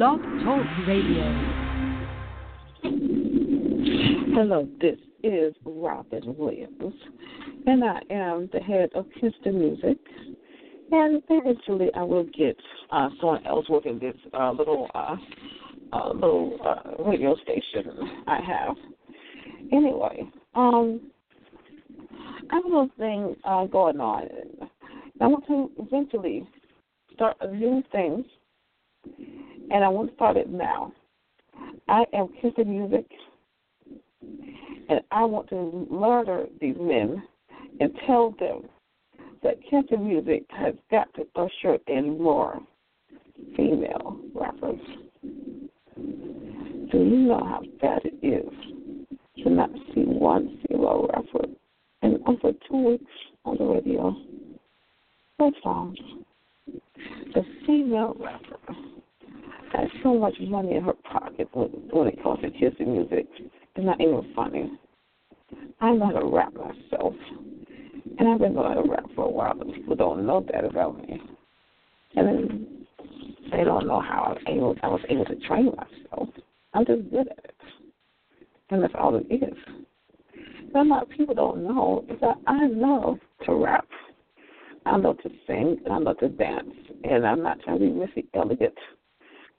Blog Talk Radio. Hello, this is Robin Williams, and I am the head of Houston Music. And eventually, I will get uh, someone else working this uh, little uh, uh, little uh, radio station I have. Anyway, um, I have a little thing uh, going on. I want to eventually start a new thing, and I want to start it now. I am Houston Music, and I want to murder these men and tell them that country music has got to usher in more female rappers. Do you know how bad it is to not see one female rapper in over two weeks on the radio? What songs? The female rapper has so much money in her pocket when, it comes to kissy music. It's not even funny. I'm not a rap myself. And I've been going to rap for a while, but people don't know that about me. And then they don't know how I was able I was able to train myself. I'm just good at it. And that's all it is. But a lot of people don't know is that I love to rap. I love to sing and I love to dance. And I'm not trying to be Missy Elliott.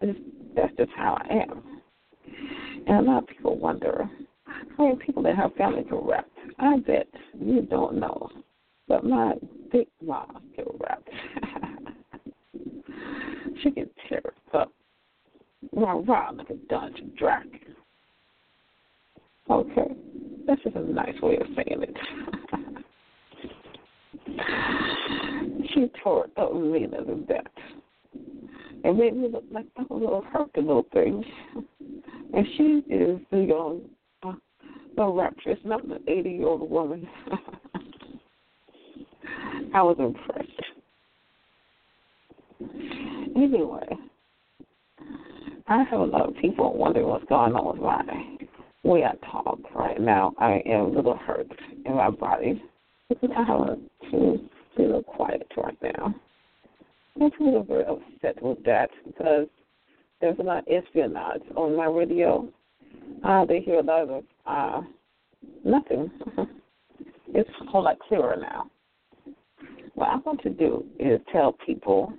That's just how I am. And a lot of people wonder how many people that have family can rap. I bet you don't know. But my big mom can rap. she can tear up. Run around like a dungeon dragon. Okay. That's just a nice way of saying it. she tore up me to death. And made me look like a little hurt little thing. And she is the young uh, the raptress, not an eighty year old woman. I was impressed. Anyway, I have a lot of people wondering what's going on with my way I talk right now. I am a little hurt in my body I have to be a little quiet right now. I'm a little very upset with that because there's a lot of espionage on my radio. Uh, they hear a lot of uh, nothing. it's a whole lot clearer now. What I want to do is tell people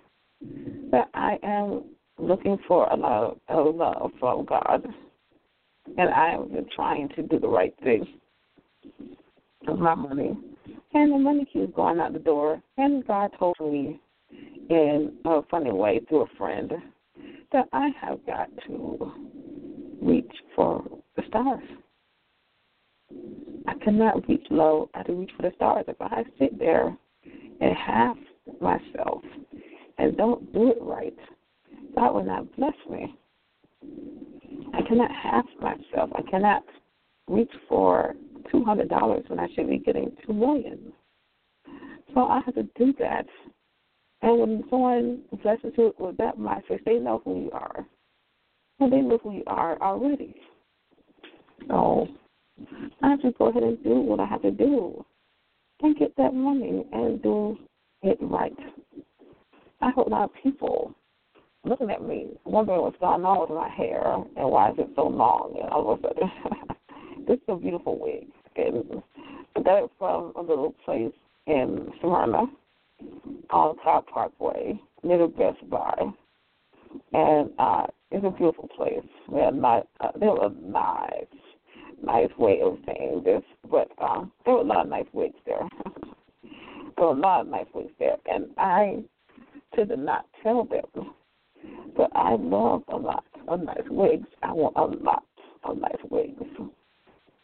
that I am looking for a lot of love from God, and I am trying to do the right thing with my money, and the money keeps going out the door. And God told me in a funny way through a friend that I have got to reach for the stars. I cannot reach low. I to reach for the stars. If I sit there and half myself and don't do it right, God will not bless me. I cannot half myself. I cannot reach for two hundred dollars when I should be getting two million. So I have to do that. And when someone blesses you with that mindset, they know who you are. And they know who you are already. So I to go ahead and do what I have to do and get that money and do it right. I hope a lot of people looking at me wondering what's going on with my hair and why is it so long and all of a sudden this is a beautiful wig. And I got it from a little place in Smyrna on Top Parkway near Best Buy. And uh it's a beautiful place. We had nice uh, there was nice nice way of saying this, but um, there were a lot of nice wigs there. there were a lot of nice wigs there, and I did not tell them, but I love a lot of nice wigs. I want a lot of nice wigs,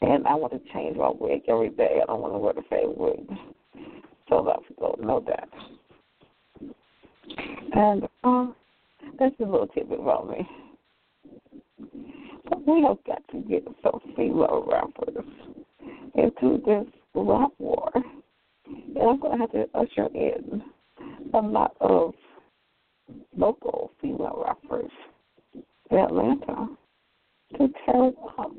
and I want to change my wig every day. I don't want to wear the same wig, so that people know that. And um, that's a little tidbit about me. But we have got to get some female rappers into this rap war. And I'm going to have to usher in a lot of local female rappers in Atlanta to tear it up.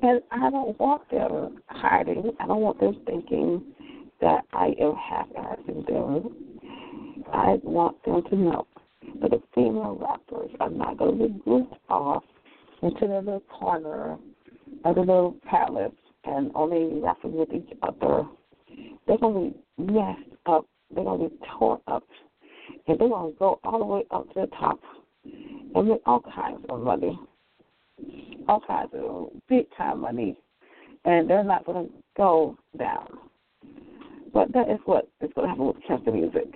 And I don't want them hiding. I don't want them thinking that I am half-assing them. I want them to know that the female rappers are not going to be grouped off into their little corner of the little palace and only rapping with each other. They're going to be messed up. They're going to be torn up. And they're going to go all the way up to the top and make all kinds of money. All kinds of big time money. And they're not going to go down. But that is what is going to happen with country music.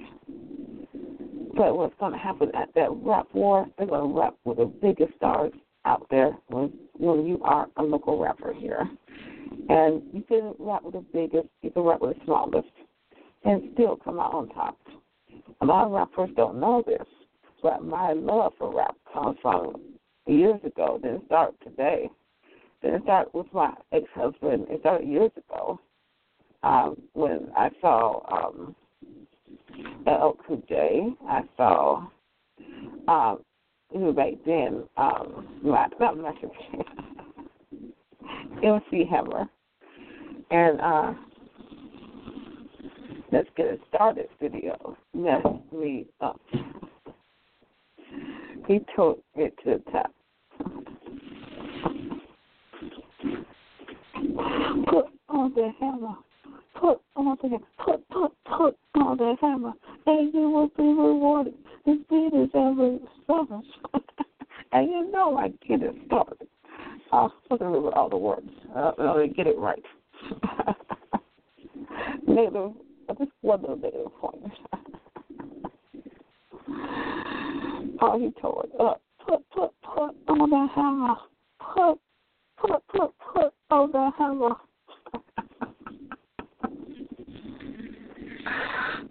But what's going to happen at that rap war, they're going to rap with the biggest stars out there when when you are a local rapper here. And you can rap with the biggest, you can rap with the smallest, and still come out on top. A lot of rappers don't know this, but my love for rap comes from years ago. Didn't start today. Didn't start with my ex-husband. It started years ago um, when I saw um, LL Cool J. I saw um, even back then, um, not not Master MC Hammer, and uh, let's get it started. Video messed me up. He took it to the top. Put on the hammer put on the put put put on the hammer, and you will be rewarded. This beat is ever service. and you know I get it started. I'll remember all the words. Uh, I'll get it right. negative, just one little negative point. oh, he tore it up. Put, put, put on the hammer. Put, put, put, put on the hammer.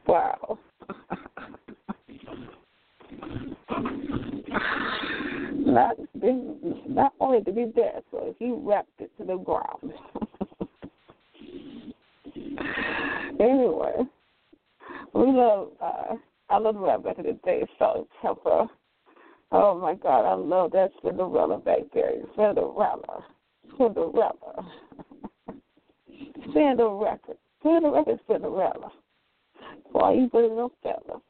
Wow. not not only to be dead, so he wrapped it ground. anyway, we love uh I love rap back in the day, Salt Pepper. Oh my God, I love that Cinderella back there. Cinderella. Cinderella. Cinderella. Cinderella, Cinderella. Boy, you put little fellas.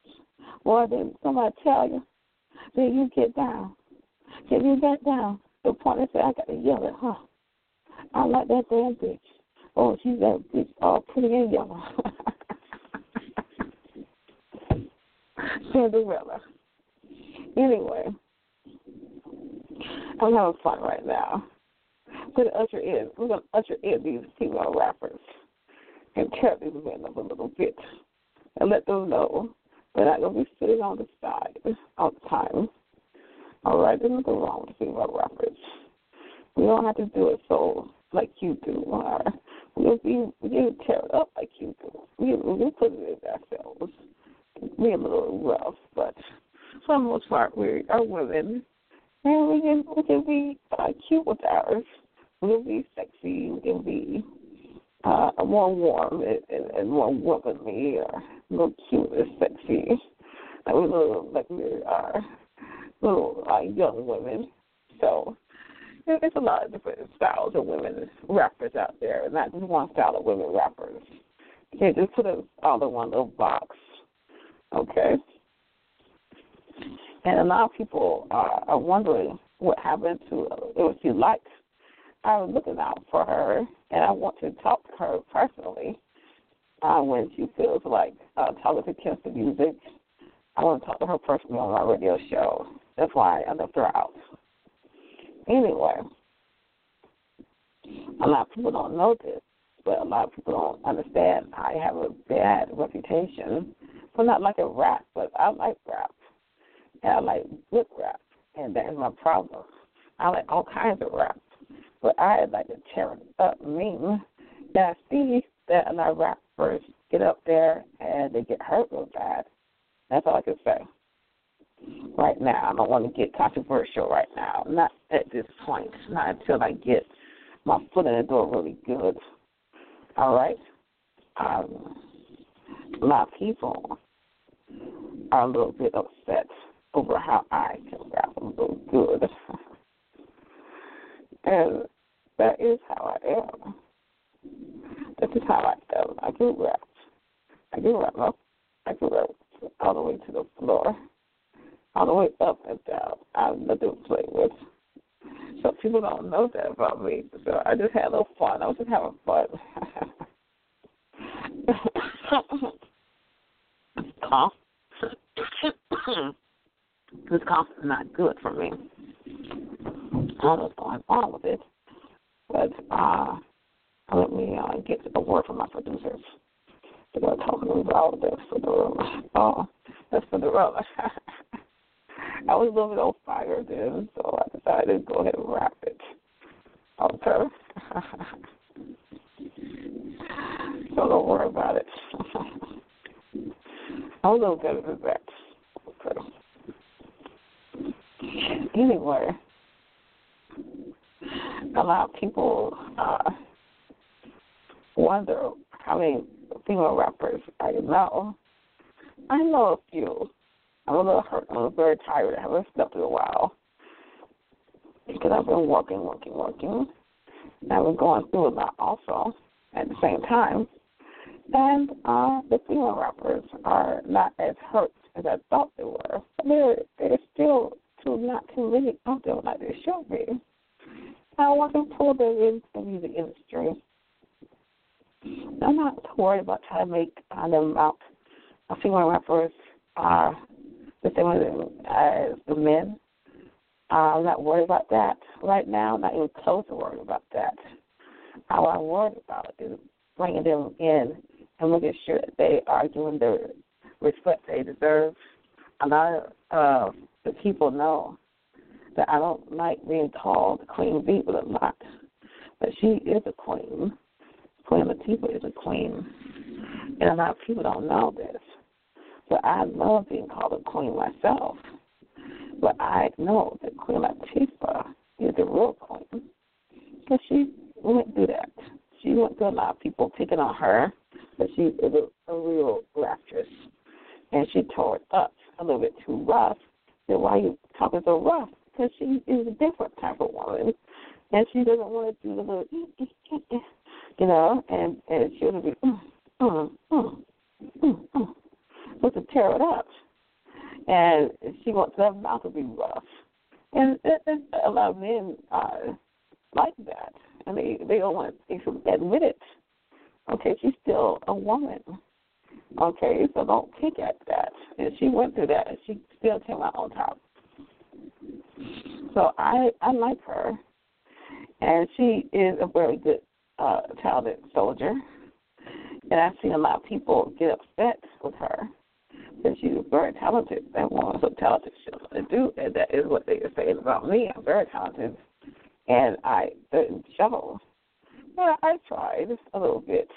Boy, then somebody tell you, then you get down. If you get down, the point is that I got to yell at her. I like that damn bitch. Oh, she's that bitch all pretty and yellow. Cinderella. Anyway, I'm having fun right now. We're gonna usher in. We're gonna usher in these female rappers and tear these men up a little bit and let them know they're not going to be sitting on the side all the time. All right, there's nothing wrong with female rappers. We don't have to do it so like you do. Or we'll be we can tear it up like you do. We we put it in ourselves. Be a little rough, but for the most part, we are women, and we can we can be uh, cute with ours. We'll be sexy. We can be uh, more warm and, and, and more womanly or more cute and sexy. Like we little like we are little uh, young women. So there's a lot of different styles of women rappers out there, not just one style of women rappers. You can't just put us all in one little box. Okay? And a lot of people are, are wondering what happened to uh, what she liked I'm looking out for her, and I want to talk to her personally uh, when she feels like uh, talking to Kingston Music. I want to talk to her personally on my radio show. That's why I left her out. Anyway, a lot of people don't know this, but a lot of people don't understand. I have a bad reputation for not liking rap, but I like rap, and I like good rap, and that is my problem. I like all kinds of rap. But I like to tear it up mean that I see that a lot of rappers get up there and they get hurt real bad. That's all I can say. Right now, I don't want to get controversial right now. Not at this point. Not until I get my foot in the door really good. All right. Um, of people are a little bit upset over how I can rap a little good. And that is how I am. This is how I am. I can rap. I can rap. I can rap all the way to the floor. All the way up and down. I have nothing to play with. So people don't know that about me. So I just had a little fun. I was just having fun. cough. this cough is not good for me. I don't know what's going on with it. But uh let me uh, get a word from my producers. They're going to talk to me about this for the room. Oh, that's for the room. Was a little bit on fire then, so I decided to go ahead and wrap it. Okay. so don't worry about it. I'm a little better than that. Okay. Anyway, a lot of people uh, wonder how many female rappers I know. I know a few. A little hurt. I'm very tired. I haven't slept in a while because I've been working, working, working. And I've been going through a lot also at the same time. And uh, the female rappers are not as hurt as I thought they were. They're, they're still too, not too many of them like they should be. I wasn't pulled into the music industry. I'm not worried about trying to make uh, them out. Uh, female rappers are the same as the men. Uh, I'm not worried about that right now. I'm not even close to worried about that. All I'm worried about is bringing them in and making sure that they are doing the respect they deserve. A lot of uh, the people know that I don't like being called Queen Bee, but I'm not. But she is a queen. Queen Latifah is a queen. And a lot of people don't know this. But I love being called a queen myself. But I know that Queen Latifah is the real queen. Because she went through that. She went through a lot of people picking on her, but she is a, a real actress. And she tore it up a little bit too rough. Then why are you talking so rough? Because she is a different type of woman. And she doesn't want to do the little, you know, and, and she would be, mm, mm, mm, mm, mm was to tear it up. And she wants her mouth to be rough. And, and a lot of men are like that. And they, they don't want to admit it. Okay, she's still a woman. Okay, so don't kick at that. And she went through that and she still came out on top. So I I like her. And she is a very good uh talented soldier. And I've seen a lot of people get upset with her that she's very talented. That woman's so talented. She knows do, and that is what they are saying about me. I'm very talented, and I didn't show. Well, I tried a little bit,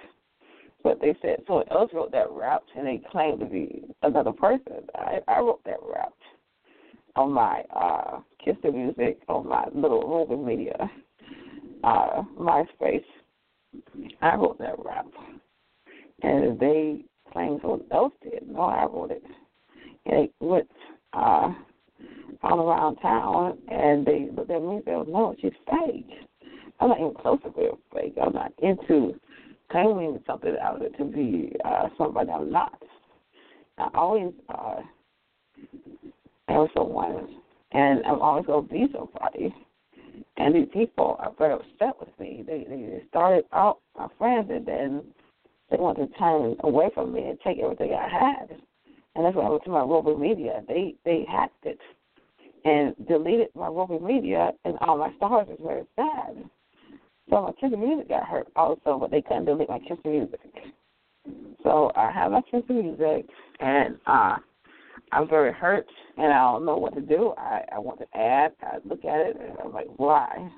but they said someone else wrote that rap, and they claimed to be another person. I, I wrote that rap on my uh, the Music on my little Roving Media uh, MySpace. I wrote that rap, and they claim someone else did. No, I wrote it. They went uh, all around town, and they looked at me and said, "No, she's fake." I'm not even close to being fake. I'm not into claiming something out of it to be uh, somebody I'm not. I always uh, am someone, and I'm always to be somebody. And these people are very upset with me. They they started out my friends, and then they want to turn away from me and take everything I had. And that's why I went to my Roving Media. They they hacked it and deleted my Roving Media, and all my stars is very sad. So my Kiss Music got hurt also, but they couldn't delete my Kiss Music. So I have my Kiss Music, and uh, I'm very hurt, and I don't know what to do. I, I want to add. I look at it, and I'm like, why?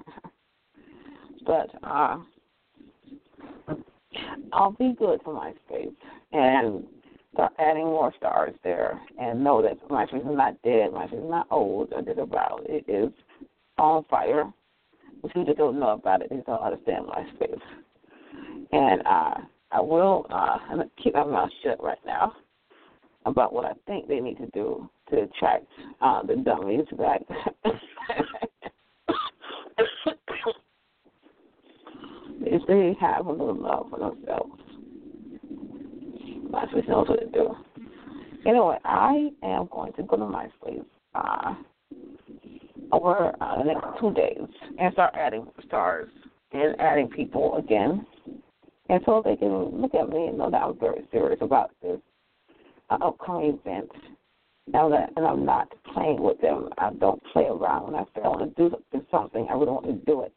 but uh, I'll be good for MySpace and start adding more stars there and know that MySpace is not dead. MySpace is not old or about. It is on fire. But people just don't know about it. They don't understand MySpace. And uh, I will uh, keep my mouth shut right now about what I think they need to do to attract uh, the dummies back. is they have a little love for themselves. MySpace knows what to do. Anyway, I am going to go to MySpace uh, over uh, the next two days and start adding stars and adding people again. And so they can look at me and know that I'm very serious about this uh, upcoming event. Now that and I'm not playing with them. I don't play around. When I say I want to do something, I really want to do it.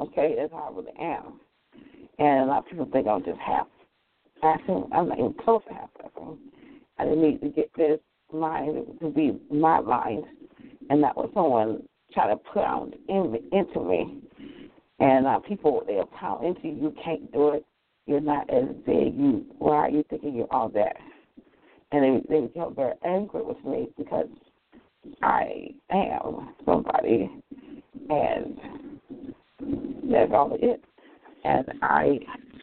Okay, that's how I really am. And a lot of people think I'm just half assing. I'm not even close to half assing. I didn't need to get this mind to be my mind and not what someone try to put out in, into me. And uh, people they'll pound into you. You can't do it. You're not as big. You why are you thinking you're all that? And they they become very angry with me because I am somebody, and that's all it. And I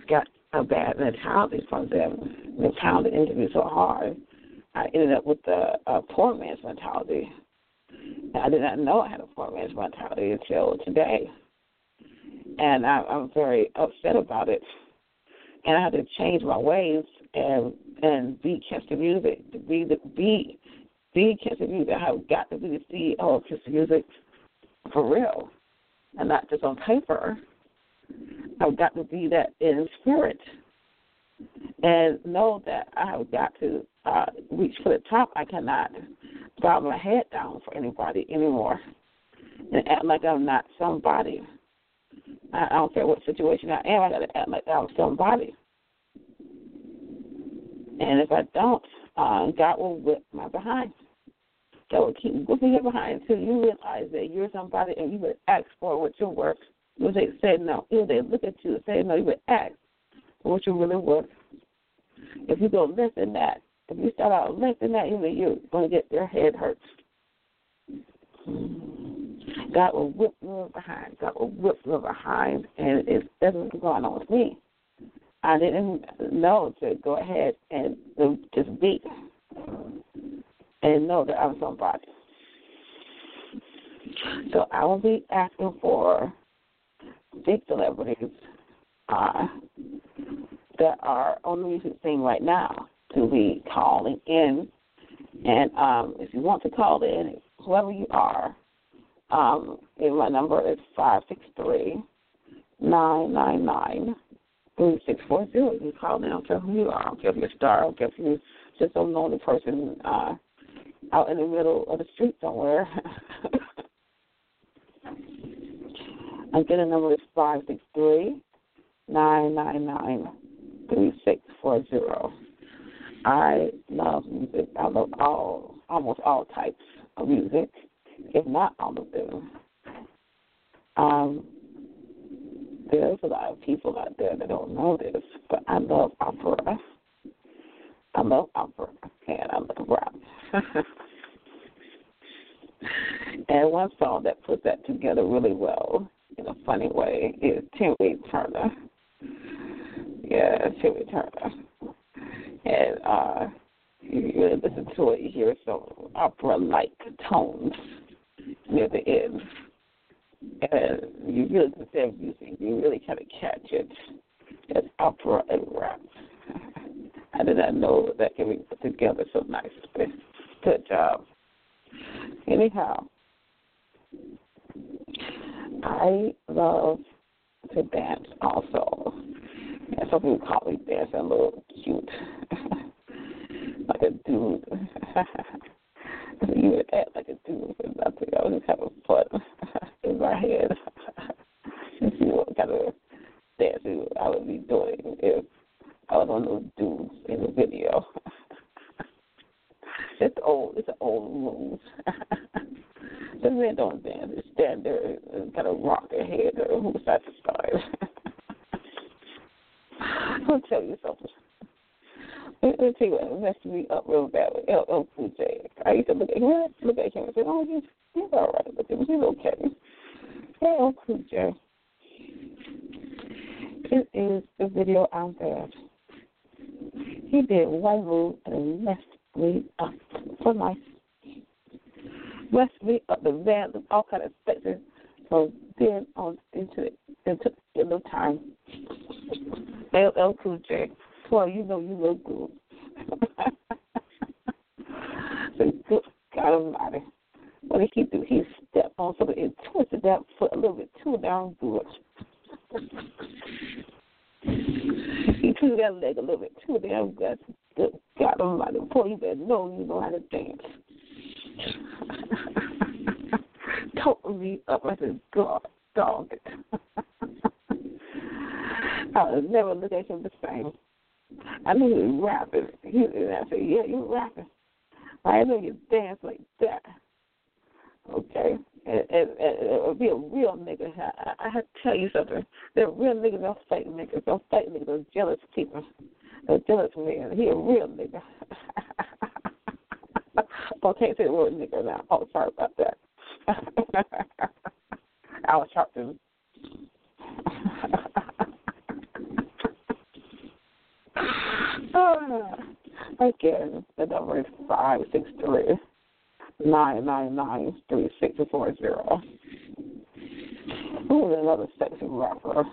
got a bad mentality from them. Into me so hard. I ended up with the uh, poor man's mentality. I did not know I had a poor man's mentality until today. And I, I'm very upset about it. And I had to change my ways and and be Kingston Music, to be the be be Kingston Music. I have got to be the CEO of Kingston Music for real, and not just on paper. I've got to be that in spirit, and know that I have got to uh, reach for the top. I cannot bow my head down for anybody anymore, and act like I'm not somebody. I, I don't care what situation I am. I got to act like I'm somebody. And if I don't, uh, God will whip my behind. God will keep whipping your behind until you realize that you're somebody and you would ask for what. You would say no. If they look at you and say no, you would ask for what you're really worth. If you go less than that, if you start out less than that, even you're going to get their head hurt. God will whip you behind. God will whip you behind, and it's that's what's going on with me. I didn't know to go ahead and just be and know that I'm somebody. So I will be asking for big celebrities uh, that are on the music scene right now to be calling in. And um, if you want to call in, whoever you are, um, my number is five six three nine nine nine three six four zero. You call in. I don't care who you are. I don't care if you're a star. I don't care if you're just a lonely person uh, out in the middle of the street somewhere. Again, the number is five six three nine nine nine three six four zero. I love music. I love all almost all types of music, if not all of them. Um, there's a lot of people out there that don't know this, but I love opera. I love opera and I love rap. and one song that puts that together really well in a funny way is Timmy Turner. Yeah, Timmy Turner. And uh you really listen to it, you hear some opera like tones near the end and you really instead of using, you really kind of catch it as opera and rap. I did not know that can be put together so nicely. Good job. Anyhow, I love to dance also. And some people call me dancing a little cute, like a dude. you would act like a dude for nothing. I was just having fun in my head to see what kind of dancing I would be doing if One of those dudes in the video. it's old. It's an old move. the men don't dance. They stand there uh, and kind of rock their head from side to side. I'll tell you something. Let me tell you what messed me up real bad with LL Cool J. I used to look at him, look at him and say, "Oh, he's he's all right, but he's okay." LL Cool J. It is the video I'm bad. He did one move and messed me up uh, for life. Messed me up the van, all kind of spaces. So then on into it, it took a little time. LL Cool J. Boy, you know you look good. so good God Almighty. What did he do? He stepped on something and twisted that foot a little bit too down good. Twisted that leg a little bit too damn good. God Almighty, before you even know you know how to dance. Told me up. I said, God, dog it. I would never look at him the same. I knew he was rapping. He, and I said, Yeah, you rapping. I know you dance like that. Okay? And, and, be a real nigga. I, I have to tell you something. They're real niggas, they're fake niggas. They're fake niggas, they're jealous people. They're jealous man. He a real nigga. I can't say the word nigga now. Oh, sorry about that. I was shocked again, ah, the number is five six three nine nine nine three six four zero. Another sexy rapper?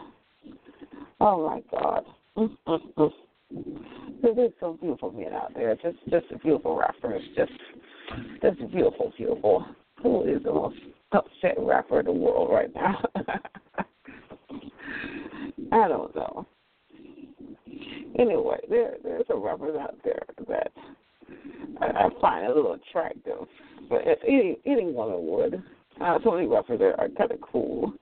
Oh my God. Mm-mm-mm. There's some beautiful men out there. Just just a beautiful rappers. Just just beautiful, beautiful. Who is the most upset rapper in the world right now? I don't know. Anyway, there there's some rappers out there that I find a little attractive, but any any woman would. Uh, so many rappers are, are kind of cool,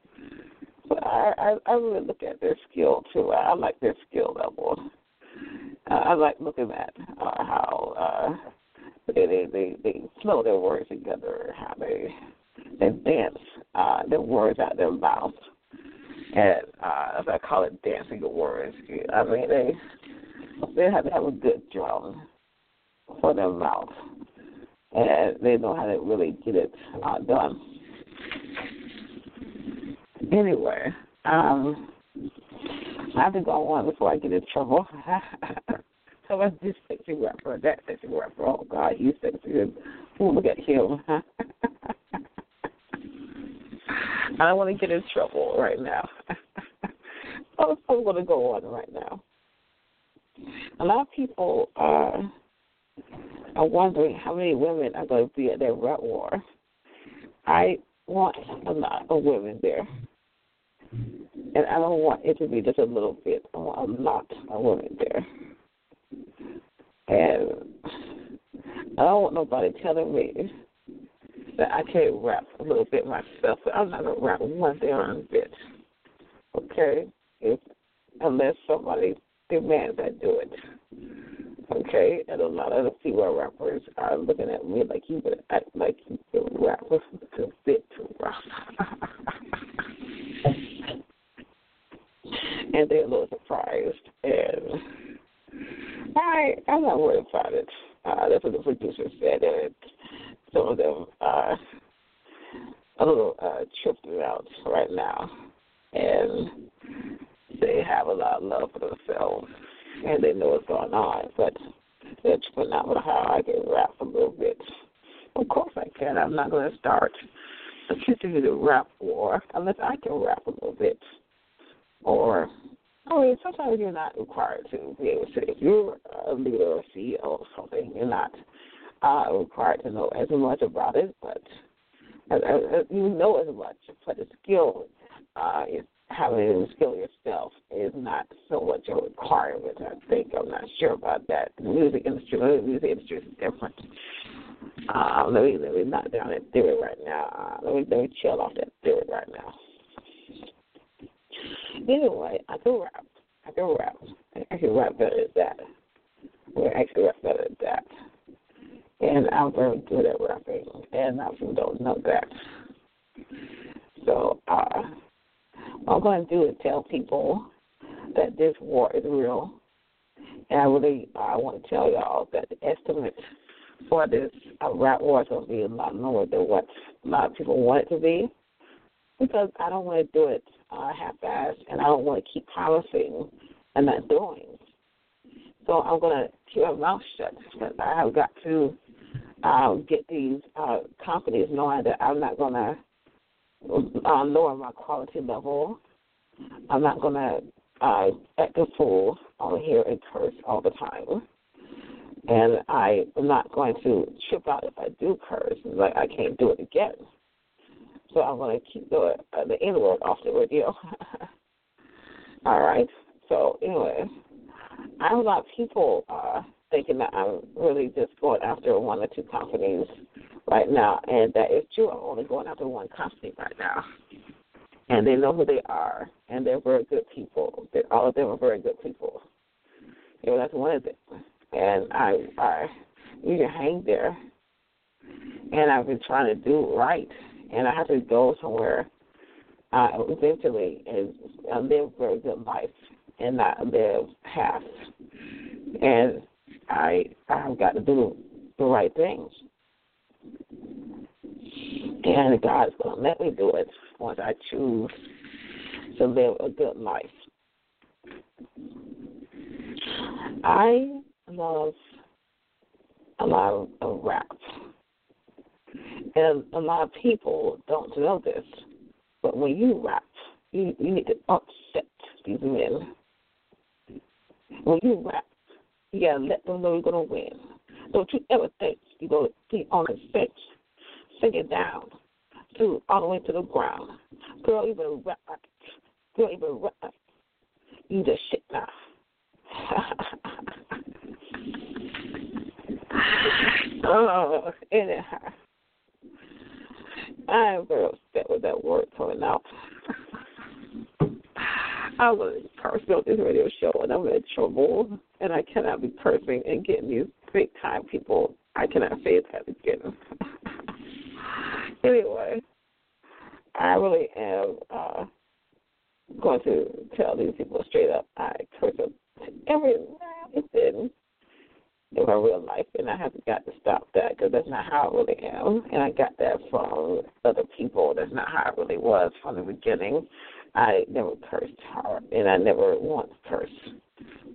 but I, I I really look at their skill too. I, I like their skill level. Uh, I like looking at uh, how uh, they, they they they flow their words together, how they they dance uh, their words out their mouth, and uh, as I call it, dancing the words. I mean, they they have to have a good drum for their mouth, and they know how to really get it uh, done. Anyway, um, I have to go on before I get in trouble. so that's this sexy rapper, that sexy rapper. Oh God, he's sexy. Ooh, look at him. I don't want to get in trouble right now. I'm going to go on right now. A lot of people uh, are wondering how many women are going to be at that rap war. I want a lot of women there. And I don't want it to be just a little bit. I want a lot of women there. And I don't want nobody telling me that I can't rap a little bit myself. I'm not gonna rap one darn bit. Okay? If unless somebody demands I do it. Okay? And a lot of the female rappers are looking at me like you would act like you could rap a bit too rough. and they're a little surprised and I I'm not worried about it. Uh, that's what the producer said and some of them are a little uh, tripped out right now, and they have a lot of love for themselves, and they know what's going on, but they're tripping out with how I can rap a little bit. Of course I can. I'm not going to start a continue to rap war unless I can rap a little bit, or I mean, sometimes you're not required to be able to. If you're a leader or CEO or something, you're not uh, required to know as much about it, but uh, uh, you know as much. But the skill uh, is having to skill yourself is not so a requirement. I think I'm not sure about that. The music industry, the music industry is different. Uh, let me let me knock down that theory right now. Uh, let me let me chill off that theory right now. Anyway, I can rap. I can rap. I can rap better than that. Well, I can rap better than that and I'm very good at rapping, and I don't know that. So, uh, what I'm going to do is tell people that this war is real, and I really I want to tell y'all that the estimate for this uh, war is going to be a lot lower than what a lot of people want it to be, because I don't want to do it uh, half-assed, and I don't want to keep promising and not doing. So I'm going to keep my mouth shut because I have got to uh, get these uh, companies knowing that I'm not going to uh, lower my quality level. I'm not going to uh, act a fool on here and curse all the time. and I am not going to trip out if I do curse. Like I can't do it again. So I'm going to keep the uh, the N word off the radio. All right. So anyway, I lot of people uh, thinking that I'm really just going after one or two companies right now, and that is true. I'm only going after one company right now, and they know who they are, and they're very good people. They, all of them are very good people. You know, that's one of them. And I, I, you can hang there, and I've been trying to do right, and I have to go somewhere uh, eventually and uh, live a very good life and not live half. And I I've got to do the right things. And God's gonna let me do it once I choose to live a good life. I love a lot of, of rap. And a lot of people don't know this. But when you rap, you, you need to upset these men. When you rap, you gotta let them know you're gonna win. Don't you ever think you're gonna be on the fence, sing it down, to all the way to the ground. Girl, you better rap Girl, you better rap you just shit now. oh, anyhow. I am very upset with that word coming out. I was cursing on this radio show and I'm in trouble and I cannot be cursing and getting these big time people. I cannot say that again. anyway, I really am uh going to tell these people straight up I curse every now and then in my real life, and I haven't got to stop that because that's not how I really am. And I got that from other people. That's not how I really was from the beginning. I never cursed hard, and I never once cursed.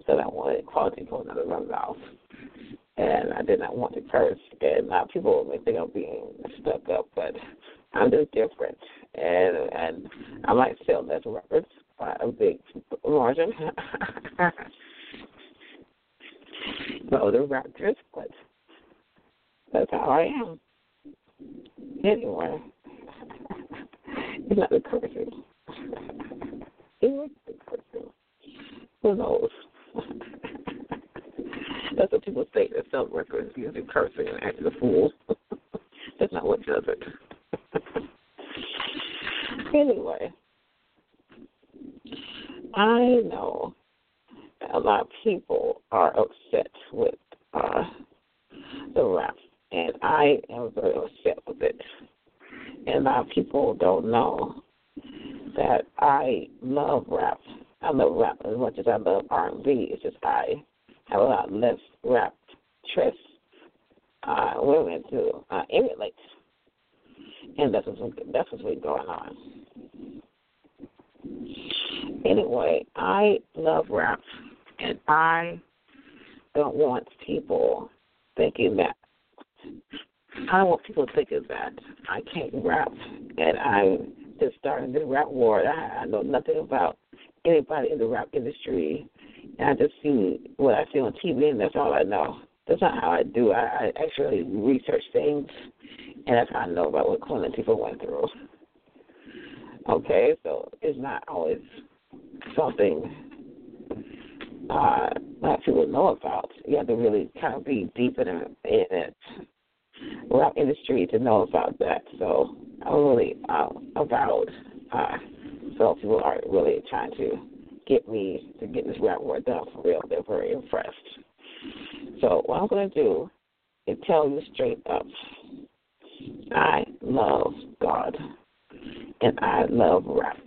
So I wanted quality out of my mouth, and I did not want to curse. And now people may think I'm being stuck up, but I'm just different, and and I might sell less records by a big margin. No, the Raptors, but that's how I am. Anyway, it's not the cursing. It was the cursing. Who knows? That's what people say sell using cursing and acting a fool. That's not what does it. anyway, I know a lot of people are upset with uh, the rap, and I am very upset with it. And a lot of people don't know that I love rap. I love rap as much as I love R and B. It's just I have a lot less rap trust uh, women uh, and that's what's that's what's going on. Anyway, I love rap. And I don't want people thinking that I don't want people thinking that I can't rap and I'm just starting the rap war. I, I know nothing about anybody in the rap industry. And I just see what I see on TV and that's all I know. That's not how I do. I, I actually research things and that's how I know about what Queen people went through. Okay, so it's not always something uh, that people know about. You have to really kind of be deep in it, in it rap industry to know about that. So I'm really uh, avowed. Uh, so people are really trying to get me to get this rap war done for real. They're very impressed. So what I'm going to do is tell you straight up. I love God and I love rap.